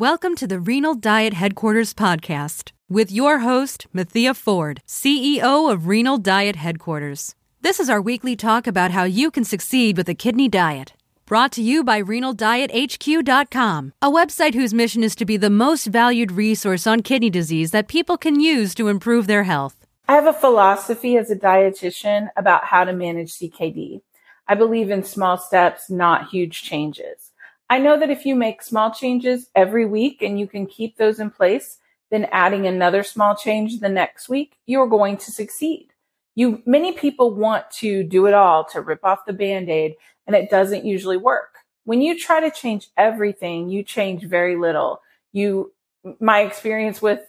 Welcome to the Renal Diet Headquarters podcast with your host, Mathea Ford, CEO of Renal Diet Headquarters. This is our weekly talk about how you can succeed with a kidney diet. Brought to you by RenalDietHQ.com, a website whose mission is to be the most valued resource on kidney disease that people can use to improve their health. I have a philosophy as a dietitian about how to manage CKD. I believe in small steps, not huge changes. I know that if you make small changes every week and you can keep those in place, then adding another small change the next week, you're going to succeed. You, many people want to do it all to rip off the band-aid and it doesn't usually work. When you try to change everything, you change very little. You, my experience with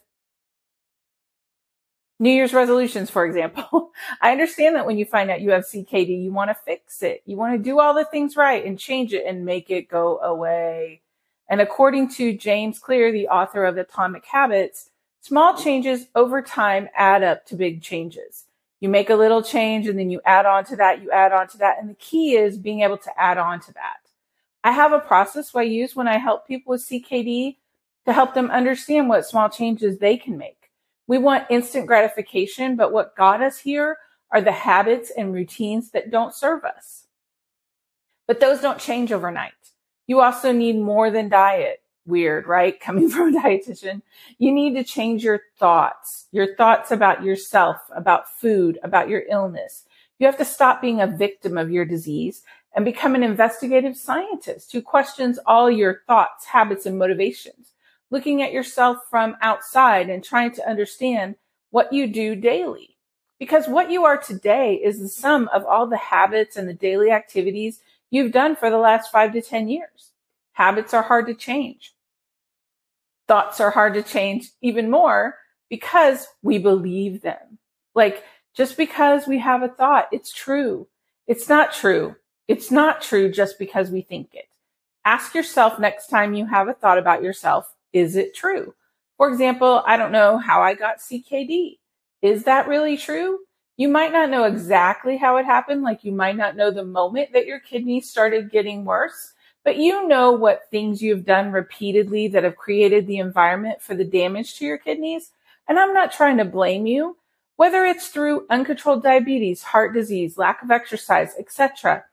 New Year's resolutions, for example. I understand that when you find out you have CKD, you want to fix it. You want to do all the things right and change it and make it go away. And according to James Clear, the author of Atomic Habits, small changes over time add up to big changes. You make a little change and then you add on to that, you add on to that. And the key is being able to add on to that. I have a process I use when I help people with CKD to help them understand what small changes they can make. We want instant gratification, but what got us here are the habits and routines that don't serve us. But those don't change overnight. You also need more than diet. Weird, right? Coming from a dietitian. You need to change your thoughts, your thoughts about yourself, about food, about your illness. You have to stop being a victim of your disease and become an investigative scientist who questions all your thoughts, habits, and motivations looking at yourself from outside and trying to understand what you do daily. Because what you are today is the sum of all the habits and the daily activities you've done for the last five to 10 years. Habits are hard to change. Thoughts are hard to change even more because we believe them. Like just because we have a thought, it's true. It's not true. It's not true just because we think it. Ask yourself next time you have a thought about yourself, is it true? For example, I don't know how I got CKD. Is that really true? You might not know exactly how it happened, like you might not know the moment that your kidneys started getting worse, but you know what things you've done repeatedly that have created the environment for the damage to your kidneys. And I'm not trying to blame you, whether it's through uncontrolled diabetes, heart disease, lack of exercise, etc.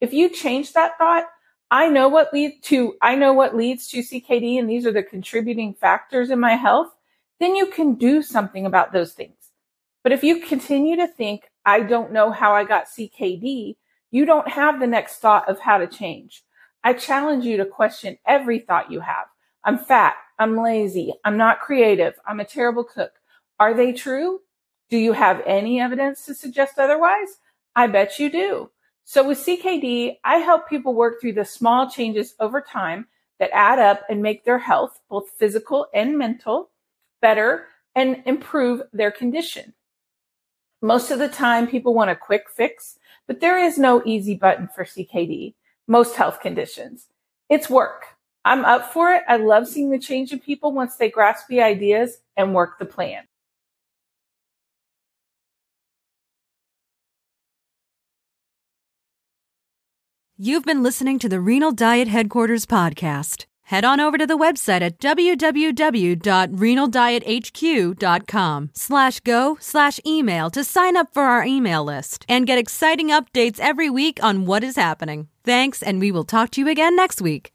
If you change that thought, I know what leads to, I know what leads to CKD and these are the contributing factors in my health, then you can do something about those things. But if you continue to think, I don't know how I got CKD, you don't have the next thought of how to change. I challenge you to question every thought you have. I'm fat. I'm lazy. I'm not creative. I'm a terrible cook. Are they true? Do you have any evidence to suggest otherwise? I bet you do. So with CKD, I help people work through the small changes over time that add up and make their health, both physical and mental, better and improve their condition. Most of the time, people want a quick fix, but there is no easy button for CKD, most health conditions. It's work. I'm up for it. I love seeing the change in people once they grasp the ideas and work the plan. You've been listening to the Renal Diet Headquarters podcast. Head on over to the website at www.renaldiethq.com slash go slash email to sign up for our email list and get exciting updates every week on what is happening. Thanks, and we will talk to you again next week.